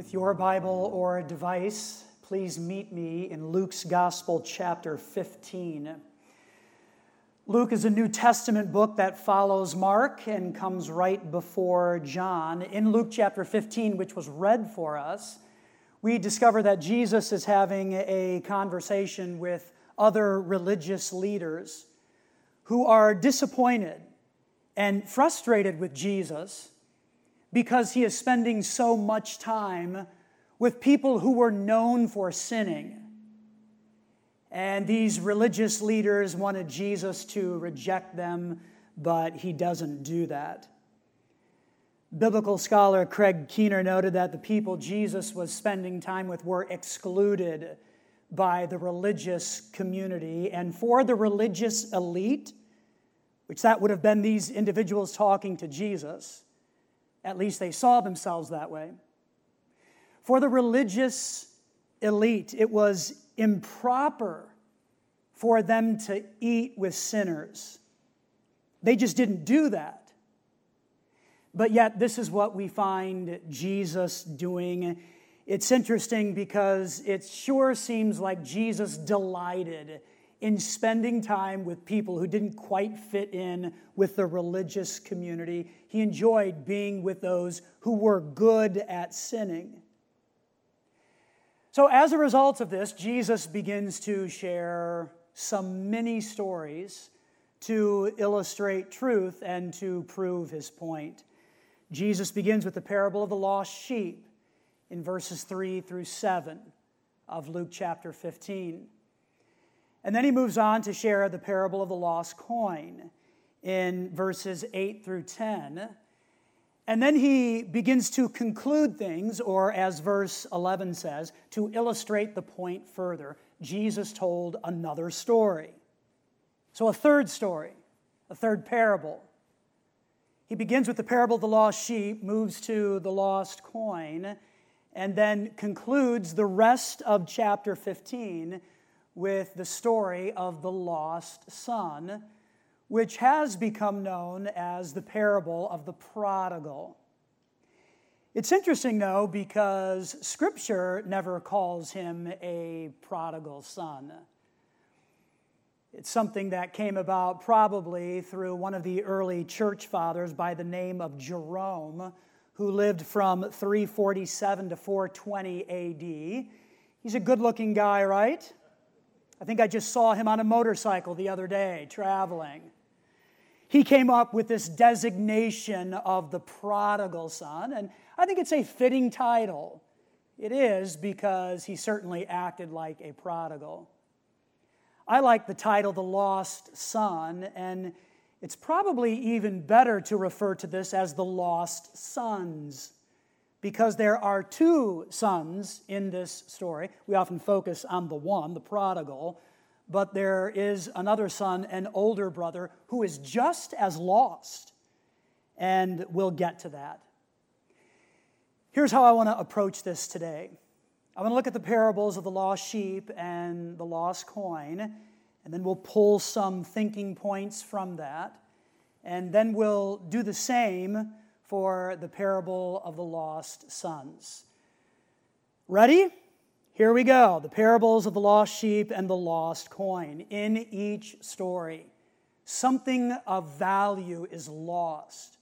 With your Bible or device, please meet me in Luke's Gospel, chapter 15. Luke is a New Testament book that follows Mark and comes right before John. In Luke chapter 15, which was read for us, we discover that Jesus is having a conversation with other religious leaders who are disappointed and frustrated with Jesus because he is spending so much time with people who were known for sinning. And these religious leaders wanted Jesus to reject them, but he doesn't do that. Biblical scholar Craig Keener noted that the people Jesus was spending time with were excluded by the religious community. And for the religious elite, which that would have been these individuals talking to Jesus, at least they saw themselves that way. For the religious elite, it was improper for them to eat with sinners. They just didn't do that. But yet, this is what we find Jesus doing. It's interesting because it sure seems like Jesus delighted in spending time with people who didn't quite fit in with the religious community. He enjoyed being with those who were good at sinning. So, as a result of this, Jesus begins to share some mini stories to illustrate truth and to prove his point. Jesus begins with the parable of the lost sheep in verses 3 through 7 of Luke chapter 15. And then he moves on to share the parable of the lost coin in verses 8 through 10. And then he begins to conclude things, or as verse 11 says, to illustrate the point further. Jesus told another story. So, a third story, a third parable. He begins with the parable of the lost sheep, moves to the lost coin, and then concludes the rest of chapter 15 with the story of the lost son, which has become known as the parable of the prodigal. It's interesting, though, because Scripture never calls him a prodigal son. It's something that came about probably through one of the early church fathers by the name of Jerome, who lived from 347 to 420 AD. He's a good looking guy, right? I think I just saw him on a motorcycle the other day traveling. He came up with this designation of the prodigal son, and I think it's a fitting title. It is because he certainly acted like a prodigal. I like the title, The Lost Son, and it's probably even better to refer to this as the lost sons, because there are two sons in this story. We often focus on the one, the prodigal, but there is another son, an older brother, who is just as lost, and we'll get to that. Here's how I want to approach this today. I want to look at the parables of the lost sheep and the lost coin, and then we'll pull some thinking points from that. And then we'll do the same for the parable of the lost sons. Ready? Here we go. The parables of the lost sheep and the lost coin. In each story, something of value is lost.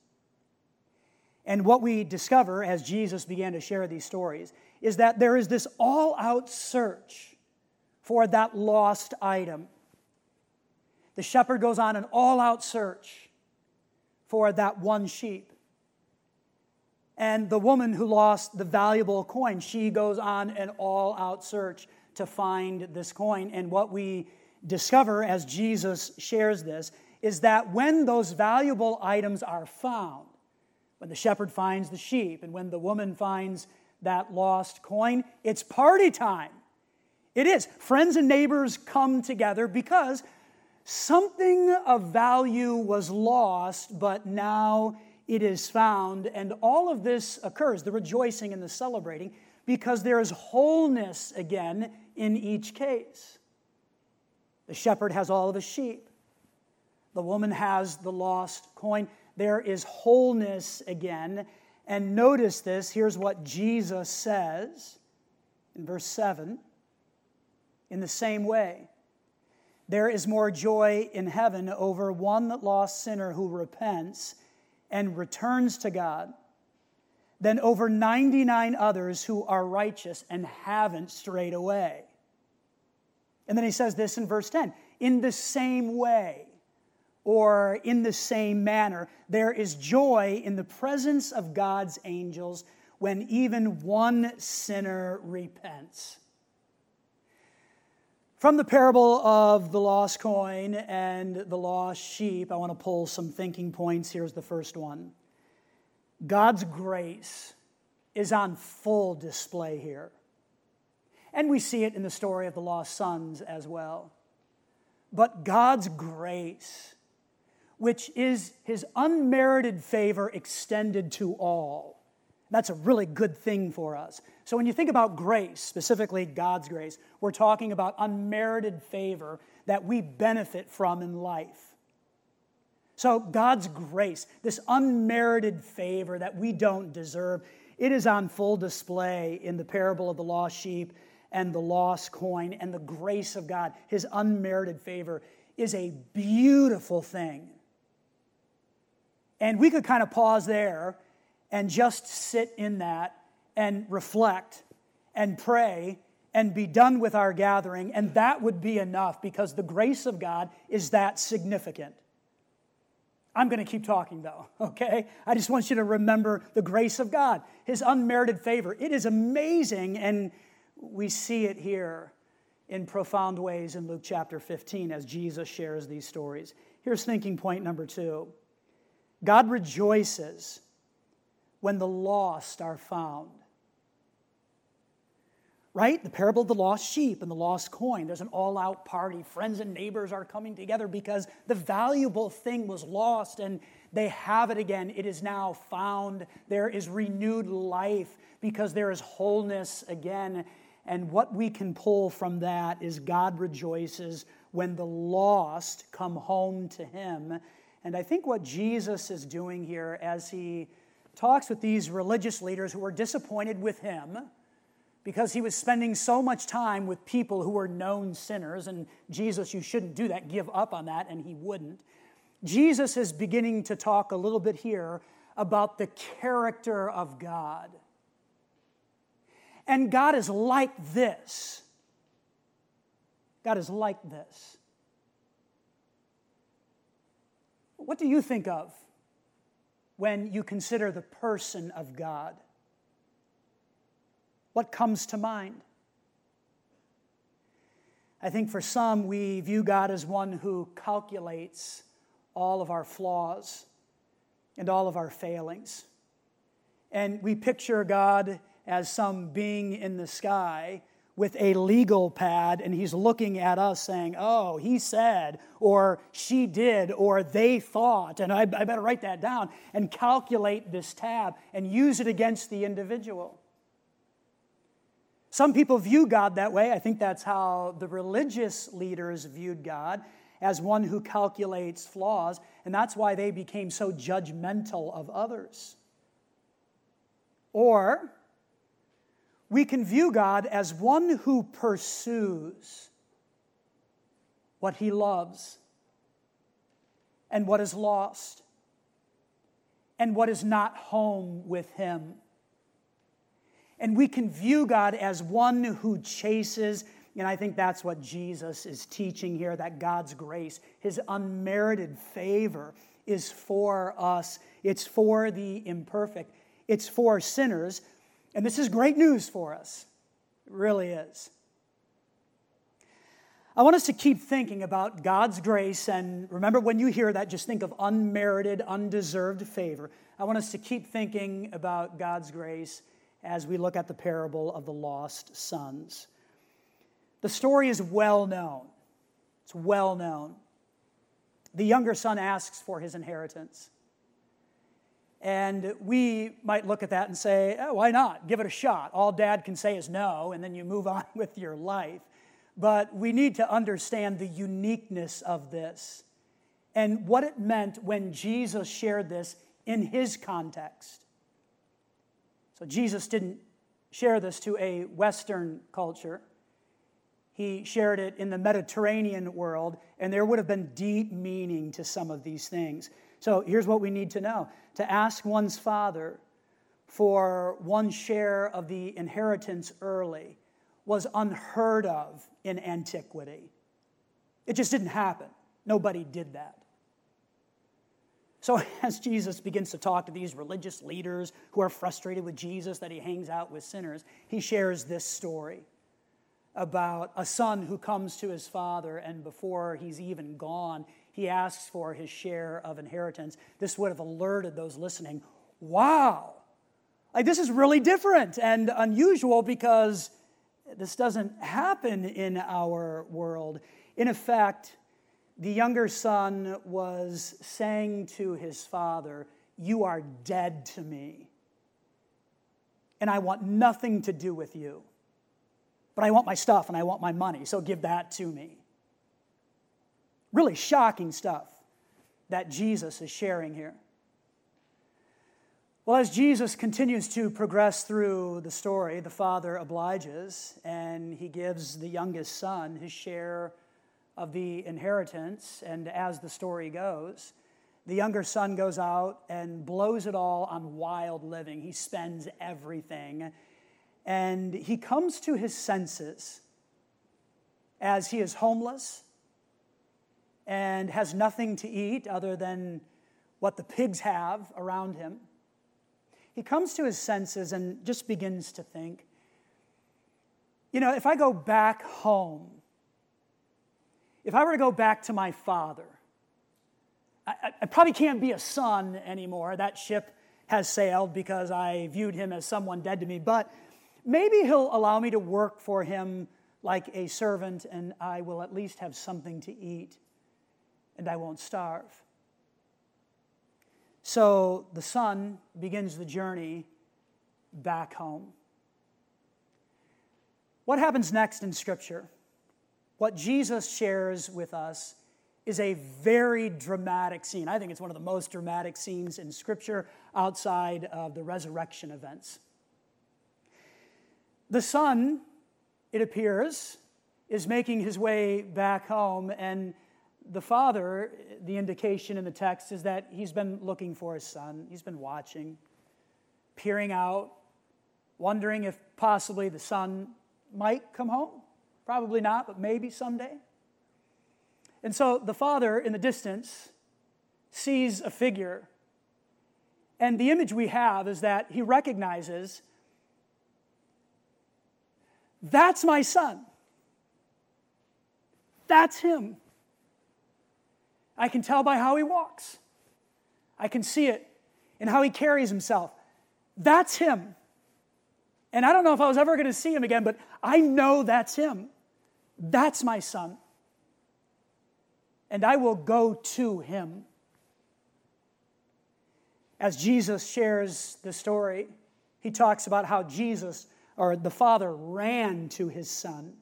And what we discover as Jesus began to share these stories is that there is this all out search for that lost item. The shepherd goes on an all out search for that one sheep. And the woman who lost the valuable coin, she goes on an all out search to find this coin. And what we discover as Jesus shares this is that when those valuable items are found, when the shepherd finds the sheep and when the woman finds that lost coin. It's party time. It is. Friends and neighbors come together because something of value was lost, but now it is found. And all of this occurs, the rejoicing and the celebrating, because there is wholeness again in each case. The shepherd has all of his sheep, the woman has the lost coin. There is wholeness again And notice this here's what Jesus says in verse 7 in the same way. There is more joy in heaven over one lost sinner who repents and returns to God than over 99 others who are righteous and haven't strayed away. And then he says this in verse 10 in the same way or in the same manner, there is joy in the presence of God's angels when even one sinner repents. From the parable of the lost coin and the lost sheep, I want to pull some thinking points. Here's the first one God's grace is on full display here. And we see it in the story of the lost sons as well. But God's grace, which is his unmerited favor extended to all, that's a really good thing for us. So when you think about grace, specifically God's grace, we're talking about unmerited favor that we benefit from in life. So God's grace, this unmerited favor that we don't deserve, it is on full display in the parable of the lost sheep and the lost coin and the grace of God, his unmerited favor, is a beautiful thing. And we could kind of pause there and just sit in that and reflect and pray and be done with our gathering, and that would be enough because the grace of God is that significant. I'm going to keep talking though, okay? I just want you to remember the grace of God, His unmerited favor. It is amazing, and we see it here in profound ways in Luke chapter 15 as Jesus shares these stories. Here's thinking point number two God rejoices when the lost are found. Right? The parable of the lost sheep and the lost coin. There's an all out party. Friends and neighbors are coming together because the valuable thing was lost and they have it again. It is now found. There is renewed life because there is wholeness again. And what we can pull from that is God rejoices when the lost come home to Him. And I think what Jesus is doing here as He talks with these religious leaders who were disappointed with Him because He was spending so much time with people who were known sinners. And Jesus, you shouldn't do that, give up on that, and He wouldn't. Jesus is beginning to talk a little bit here about the character of God. And God is like this. God is like this. What do you think of when you consider the person of God? What comes to mind? I think for some, we view God as one who calculates all of our flaws and all of our failings. And we picture God as some being in the sky with a legal pad and he's looking at us saying, Oh, he said, or she did, or they thought, and I, I, better write that down and calculate this tab and use it against the individual. Some people view God that way. I think that's how the religious leaders viewed God as one who calculates flaws, and that's why they became so judgmental of others. Or, we can view God as one who pursues what he loves and what is lost and what is not home with him. And we can view God as one who chases, and I think that's what Jesus is teaching here that God's grace, his unmerited favor, is for us. It's for the imperfect, it's for sinners and this is great news for us. It really is. I want us to keep thinking about God's grace, and remember when you hear that, just think of unmerited, undeserved favor. I want us to keep thinking about God's grace as we look at the parable of the lost sons. The story is well known. It's well known. The younger son asks for his inheritance. And we might look at that and say, oh, why not? Give it a shot. All dad can say is no, and then you move on with your life. But we need to understand the uniqueness of this and what it meant when Jesus shared this in his context. So Jesus didn't share this to a Western culture. He shared it in the Mediterranean world, and there would have been deep meaning to some of these things. So here's what we need to know to ask one's father for one share of the inheritance early was unheard of in antiquity. It just didn't happen. Nobody did that. So, as Jesus begins to talk to these religious leaders who are frustrated with Jesus that he hangs out with sinners, he shares this story about a son who comes to his father, and before he's even gone, he asks for his share of inheritance. This would have alerted those listening wow, like this is really different and unusual because this doesn't happen in our world. In effect, the younger son was saying to his father, You are dead to me, and I want nothing to do with you. But I want my stuff and I want my money, so give that to me. Really shocking stuff that Jesus is sharing here. Well, as Jesus continues to progress through the story, the father obliges and he gives the youngest son his share of the inheritance. And as the story goes, the younger son goes out and blows it all on wild living. He spends everything. And he comes to his senses as he is homeless and has nothing to eat other than what the pigs have around him. He comes to his senses and just begins to think you know, if I go back home, if I were to go back to my father, I, I, probably can't be a son anymore. That ship has sailed because I viewed him as someone dead to me. But maybe he'll allow me to work for him like a servant, and I will at least have something to eat, and I won't starve. So the son begins the journey back home. What happens next in Scripture? What Jesus shares with us is a very dramatic scene. I think it's one of the most dramatic scenes in Scripture outside of the resurrection events. The son, it appears, is making his way back home, and the father, the indication in the text is that he's been looking for his son. He's been watching, peering out, wondering if possibly the son might come home. Probably not, but maybe someday. And so the father in the distance sees a figure. And the image we have is that he recognizes that's my son. That's him. I can tell by how he walks. I can see it in how he carries himself. That's him. And I don't know if I was ever going to see him again, but I know that's him. That's my son. And I will go to him. As Jesus shares the story, he talks about how Jesus, or the Father, ran to his son.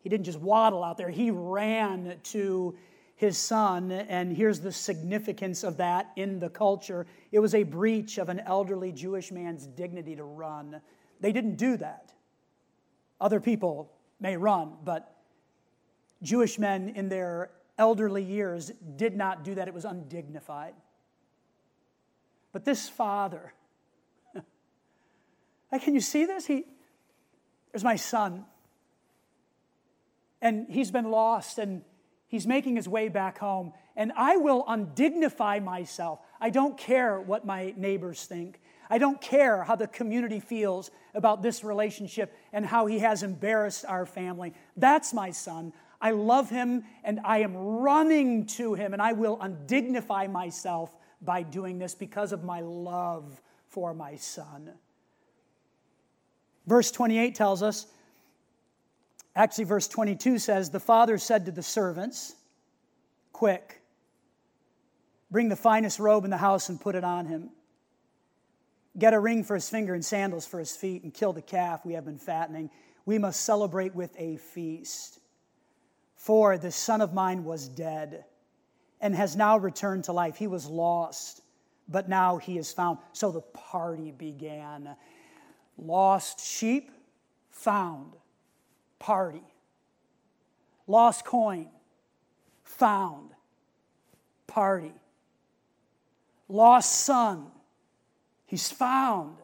He didn't just waddle out there, he ran to his son, and here's the significance of that in the culture it was a breach of an elderly Jewish man's dignity to run. They didn't do that. Other people may run, but Jewish men in their elderly years did not do that. It was undignified. But this father, can you see this? He, there's my son. And he's been lost, and He's making his way back home, and I will undignify myself. I don't care what my neighbors think. I don't care how the community feels about this relationship and how he has embarrassed our family. That's my son. I love him and I am running to him, and I will undignify myself by doing this because of my love for my son. Verse 28 tells us Actually, verse 22 says, The father said to the servants, Quick, bring the finest robe in the house and put it on him. Get a ring for his finger and sandals for his feet, and kill the calf we have been fattening. We must celebrate with a feast. For the son of mine was dead and has now returned to life. He was lost, but now he is found. So the party began. Lost sheep, found. Party. Lost coin, found. Party. Lost son, he's found.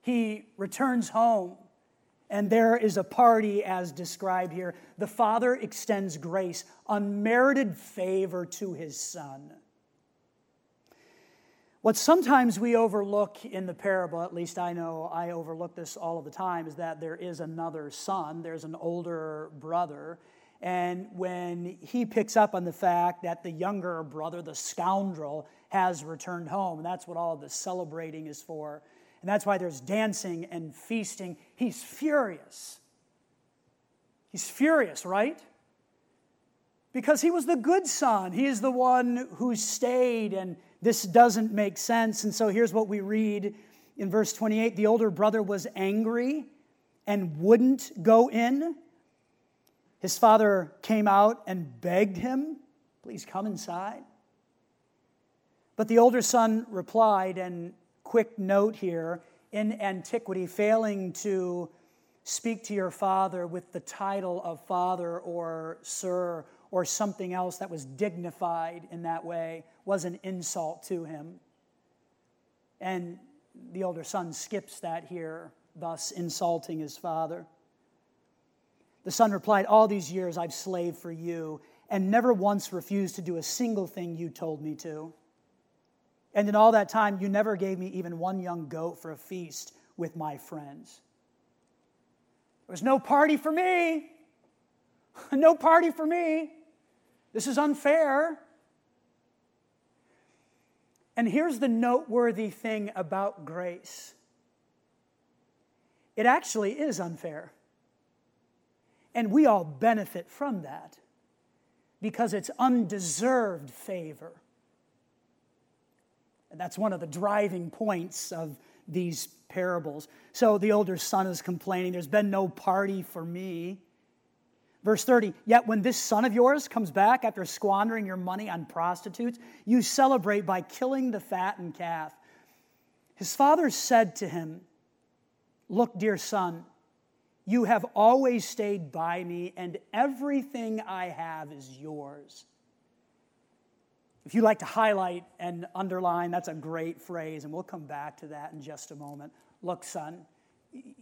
He returns home. And there is a party as described here. The Father extends grace, unmerited favor to his Son. What sometimes we overlook in the parable, at least I know I overlook this all of the time, is that there is another son, there's an older brother. And when he picks up on the fact that the younger brother, the scoundrel, has returned home, that's what all the celebrating is for, and that's why there's dancing and feasting. He's furious. He's furious, right? Because he was the good son. He is the one who stayed, and this doesn't make sense. And so here's what we read in verse 28 The older brother was angry and wouldn't go in. His father came out and begged him, Please come inside. But the older son replied, and quick note here in antiquity, failing to speak to your father with the title of father or sir or something else that was dignified in that way was an insult to him. And the older son skips that here, thus insulting his father. The son replied, All these years I've slaved for you and never once refused to do a single thing you told me to. And in all that time, you never gave me even one young goat for a feast with my friends. There was no party for me. no party for me. This is unfair. And here's the noteworthy thing about grace it actually is unfair. And we all benefit from that because it's undeserved favor. And that's one of the driving points of these parables. So the older son is complaining, There's been no party for me. Verse 30, yet when this son of yours comes back after squandering your money on prostitutes, you celebrate by killing the fattened calf. His father said to him, Look, dear son, you have always stayed by me, and everything I have is yours. If you like to highlight and underline, that's a great phrase, and we'll come back to that in just a moment. Look, son,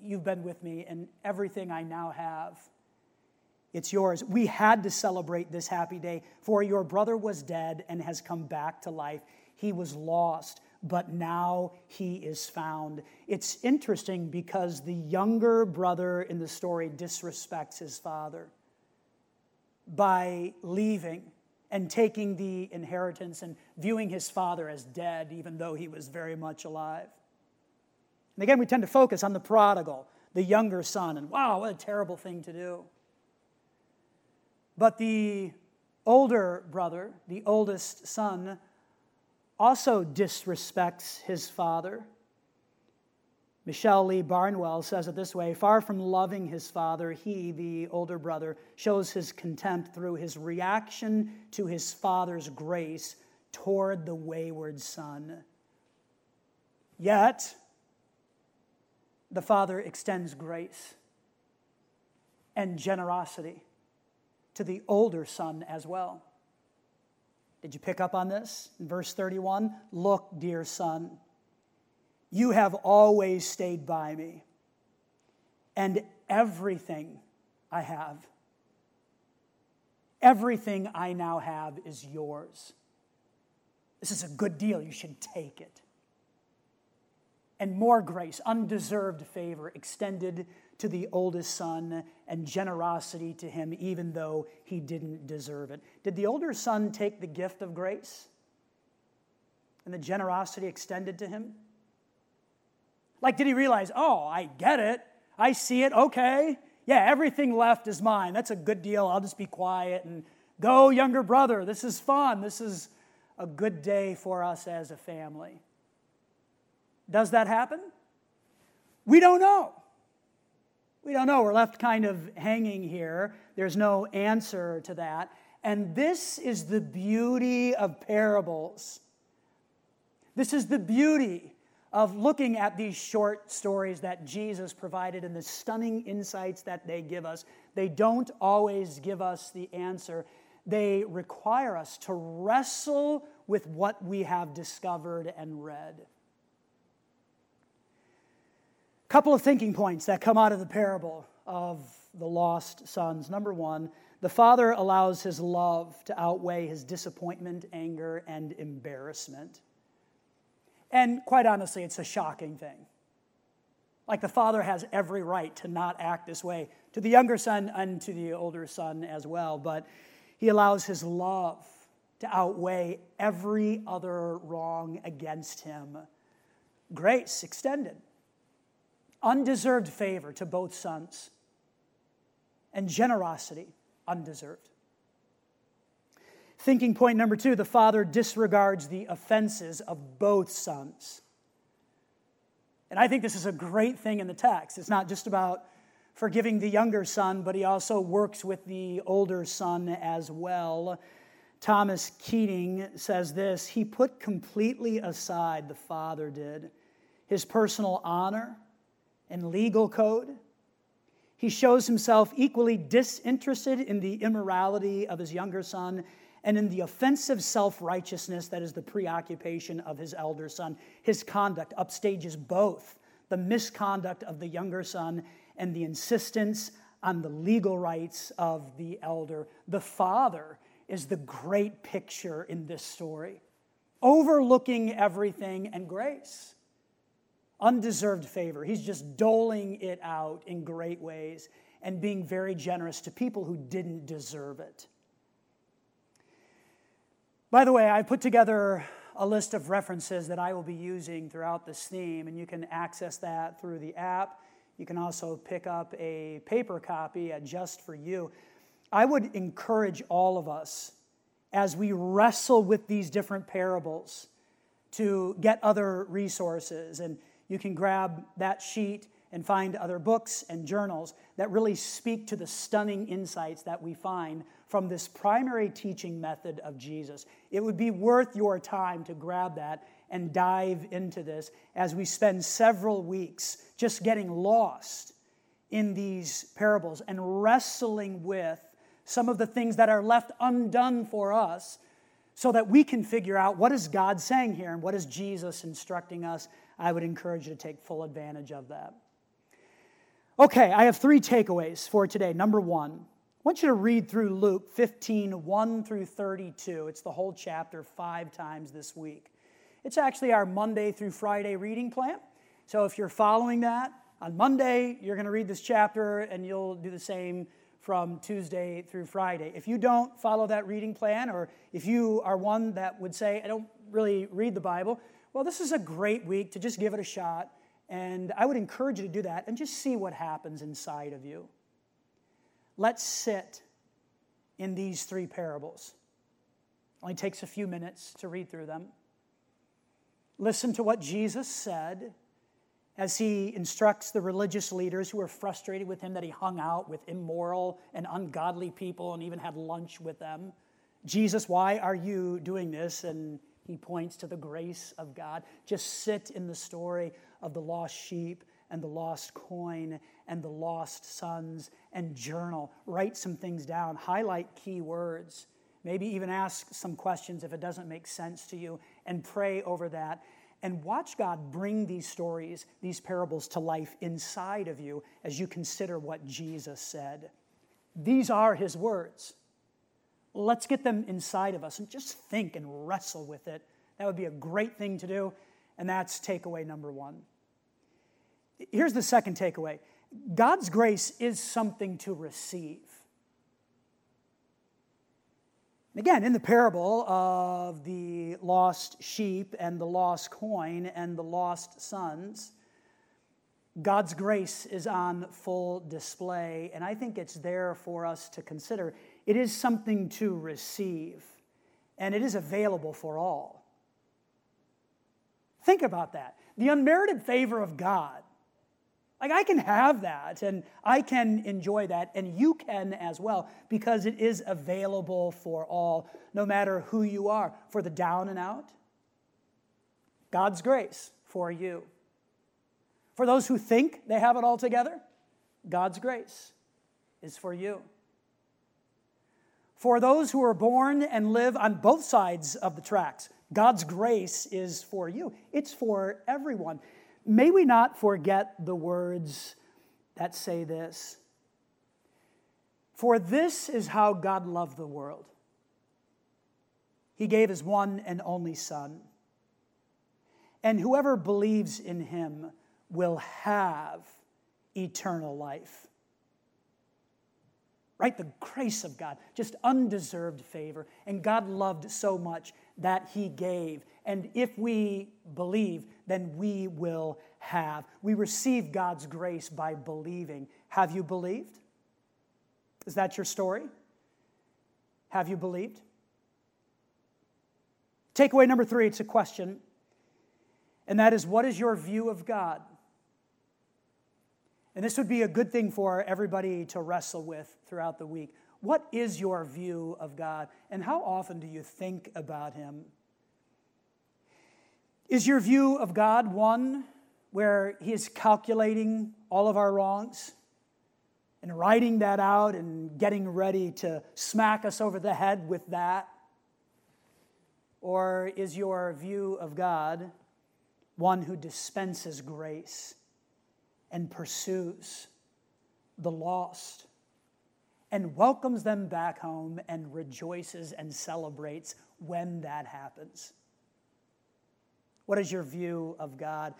you've been with me, and everything I now have, it's yours. We had to celebrate this happy day, for your brother was dead and has come back to life. He was lost, but now he is found. It's interesting because the younger brother in the story disrespects his father by leaving and taking the inheritance and viewing his father as dead, even though he was very much alive. And again, we tend to focus on the prodigal, the younger son, and wow, what a terrible thing to do. But the older brother, the oldest son, also disrespects his father Michelle Lee Barnewall says it this way Far from loving his father, he, the older brother, shows his contempt through his reaction to his father's grace toward the wayward son. Yet, the father extends grace and generosity to the older son as well. Did you pick up on this? In verse 31, look, dear son. You have always stayed by me, and everything I have, everything I now have is yours. This is a good deal. You should take it. And more grace, undeserved favor extended to the oldest son, and generosity to him, even though he didn't deserve it. Did the older son take the gift of grace and the generosity extended to him? Like, did he realize, oh, I get it. I see it. Okay. Yeah, everything left is mine. That's a good deal. I'll just be quiet and go, younger brother. This is fun. This is a good day for us as a family. Does that happen? We don't know. We don't know. We're left kind of hanging here. There's no answer to that. And this is the beauty of parables This is the beauty of looking at these short stories that Jesus provided and the stunning insights that they give us. They don't always give us the answer, they require us to wrestle with what we have discovered and read. Couple of thinking points that come out of the parable of the lost sons. Number one, the father allows his love to outweigh his disappointment, anger, and embarrassment. And quite honestly, it's a shocking thing. Like the father has every right to not act this way to the younger son and to the older son as well, but he allows his love to outweigh every other wrong against him. Grace extended, undeserved favor to both sons, and generosity undeserved. Thinking point number two the father disregards the offenses of both sons. And I think this is a great thing in the text. It's not just about forgiving the younger son, but he also works with the older son as well. Thomas Keating says this He put completely aside, the father did, his personal honor and legal code. He shows himself equally disinterested in the immorality of his younger son and in the offensive self righteousness that is the preoccupation of his elder son. His conduct upstages both the misconduct of the younger son and the insistence on the legal rights of the elder. The father is the great picture in this story, overlooking everything and grace. Undeserved favor. He's just doling it out in great ways and being very generous to people who didn't deserve it. By the way, I put together a list of references that I will be using throughout this theme, and you can access that through the app. You can also pick up a paper copy at Just for You. I would encourage all of us as we wrestle with these different parables to get other resources. And you can grab that sheet and find other books and journals that really speak to the stunning insights that we find from this primary teaching method of Jesus. It would be worth your time to grab that and dive into this as we spend several weeks just getting lost in these parables and wrestling with some of the things that are left undone for us so that we can figure out what is God saying here and what is Jesus instructing us. I would encourage you to take full advantage of that. Okay, I have three takeaways for today. Number one, I want you to read through Luke 15, 1 through 32. It's the whole chapter five times this week. It's actually our Monday through Friday reading plan. So if you're following that, on Monday, you're going to read this chapter and you'll do the same from Tuesday through Friday. If you don't follow that reading plan, or if you are one that would say, I don't really read the Bible, well, this is a great week to just give it a shot. And I would encourage you to do that and just see what happens inside of you. Let's sit in these three parables. It only takes a few minutes to read through them. Listen to what Jesus said as he instructs the religious leaders who are frustrated with him that he hung out with immoral and ungodly people and even had lunch with them. Jesus, why are you doing this? And he points to the grace of God. Just sit in the story of the lost sheep and the lost coin and the lost sons and journal. Write some things down, highlight key words, maybe even ask some questions if it doesn't make sense to you, and pray over that. And watch God bring these stories, these parables to life inside of you as you consider what Jesus said. These are his words. Let's get them inside of us and just think and wrestle with it. That would be a great thing to do. And that's takeaway number one. Here's the second takeaway God's grace is something to receive. Again, in the parable of the lost sheep and the lost coin and the lost sons, God's grace is on full display, and I think it's there for us to consider. It is something to receive, and it is available for all. Think about that. The unmerited favor of God like, I can have that and I can enjoy that, and you can as well, because it is available for all, no matter who you are, for the down and out, God's grace for you. For those who think they have it all together, God's grace is for you. For those who are born and live on both sides of the tracks, God's grace is for you. It's for everyone. May we not forget the words that say this For this is how God loved the world. He gave his one and only Son. And whoever believes in him will have eternal life. Right? The grace of God, just undeserved favor. And God loved so much that he gave. And if we believe, then we will have. We receive God's grace by believing. Have you believed? Is that your story? Have you believed? Takeaway number three it's a question, and that is what is your view of God? And this would be a good thing for everybody to wrestle with throughout the week. What is your view of God, and how often do you think about Him? Is your view of God one where He is calculating all of our wrongs and writing that out and getting ready to smack us over the head with that? Or is your view of God one who dispenses grace and pursues the lost and welcomes them back home and rejoices and celebrates when that happens? What is your view of God?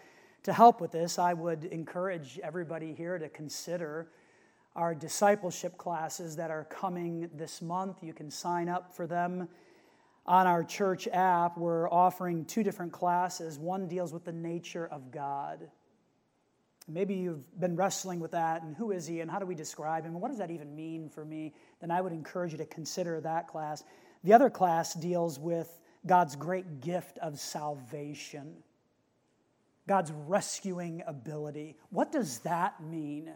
To help with this, I would encourage everybody here to consider our discipleship classes that are coming this month. You can sign up for them on our church app, we're offering two different classes. One deals with the nature of God. Maybe you've been wrestling with that, and who is he, and how do we describe him, and what does that even mean for me? Then I would encourage you to consider that class. The other class deals with God's great gift of salvation, God's rescuing ability. What does that mean?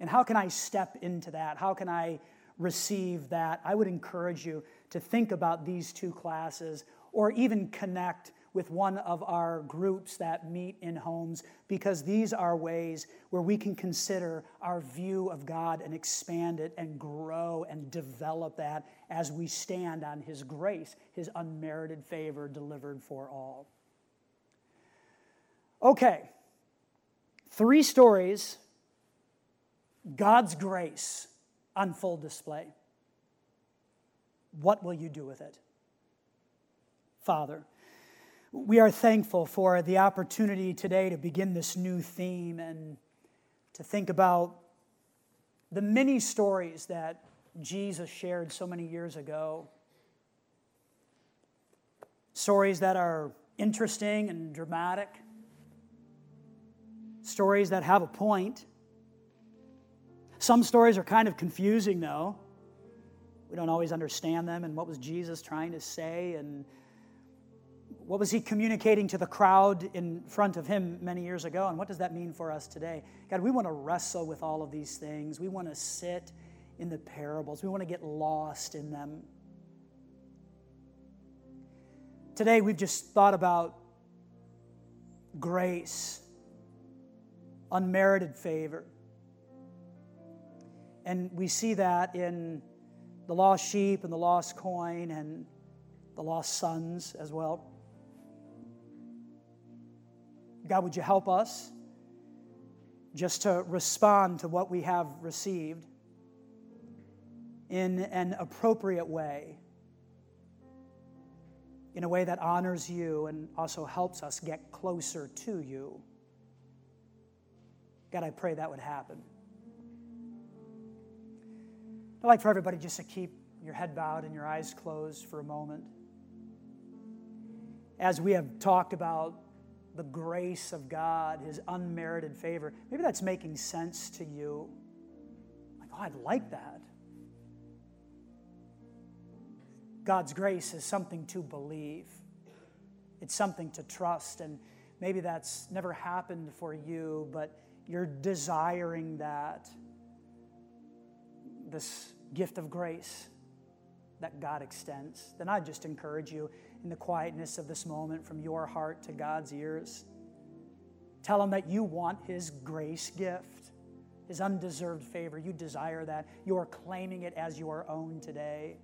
And how can I step into that? How can I receive that? I would encourage you to think about these two classes or even connect with one of our groups that meet in homes because these are ways where we can consider our view of God and expand it and grow and develop that as we stand on His grace, His unmerited favor delivered for all. Okay, three stories God's grace on full display. What will you do with it? Father, we are thankful for the opportunity today to begin this new theme and to think about the many stories that Jesus shared so many years ago. Stories that are interesting and dramatic, stories that have a point. Some stories are kind of confusing, though. We don't always understand them. And what was Jesus trying to say? And what was he communicating to the crowd in front of him many years ago? And what does that mean for us today? God, we want to wrestle with all of these things. We want to sit in the parables, we want to get lost in them. Today, we've just thought about grace, unmerited favor. And we see that in the lost sheep and the lost coin and the lost sons as well. God, would you help us just to respond to what we have received in an appropriate way, in a way that honors you and also helps us get closer to you? God, I pray that would happen. I'd like for everybody just to keep your head bowed and your eyes closed for a moment. As we have talked about the grace of God, His unmerited favor, maybe that's making sense to you. Like, oh, I'd like that. God's grace is something to believe, it's something to trust. And maybe that's never happened for you, but you're desiring that this gift of grace, that God extends, then I just encourage you in the quietness of this moment from your heart to God's ears. Tell Him that you want His grace gift, His undeserved favor. You desire that. You are claiming it as your own today.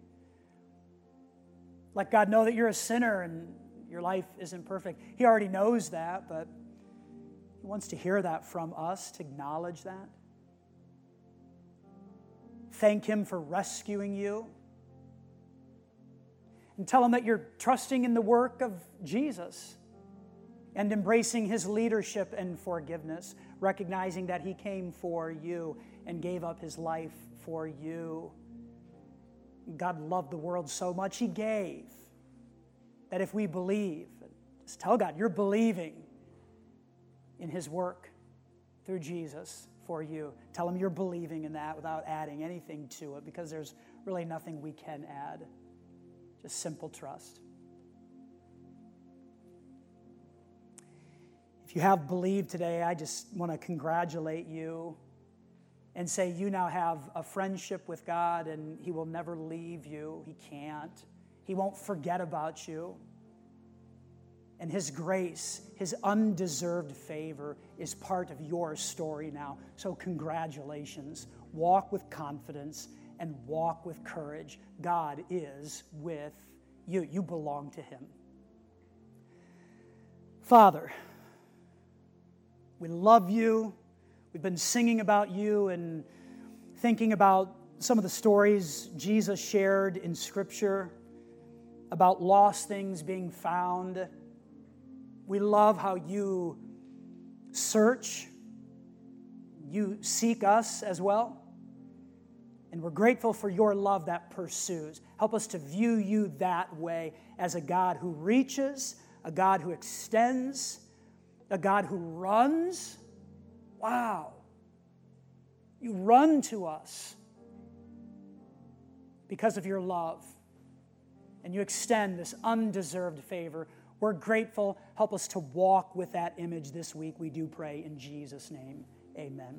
Let God know that you're a sinner and your life isn't perfect. He already knows that, but He wants to hear that from us, to acknowledge that. Thank Him for rescuing you. And tell Him that you're trusting in the work of Jesus and embracing His leadership and forgiveness, recognizing that He came for you and gave up His life for you. God loved the world so much, He gave. That if we believe, just tell God, you're believing in His work through Jesus for you. Tell Him you're believing in that without adding anything to it because there's really nothing we can add. Just simple trust. If you have believed today, I just want to congratulate you and say you now have a friendship with God and He will never leave you. He can't. He won't forget about you. And His grace, His undeserved favor, is part of your story now. So, congratulations. Walk with confidence and walk with courage. God is with you, you belong to Him. Father, we love you. We've been singing about you and thinking about some of the stories Jesus shared in Scripture about lost things being found we love how you search, you seek us as well. And we're grateful for your love that pursues. Help us to view you that way as a God who reaches, a God who extends, a God who runs. Wow. You run to us because of your love. And you extend this undeserved favor we're grateful. Help us to walk with that image this week. We do pray in Jesus' name. Amen.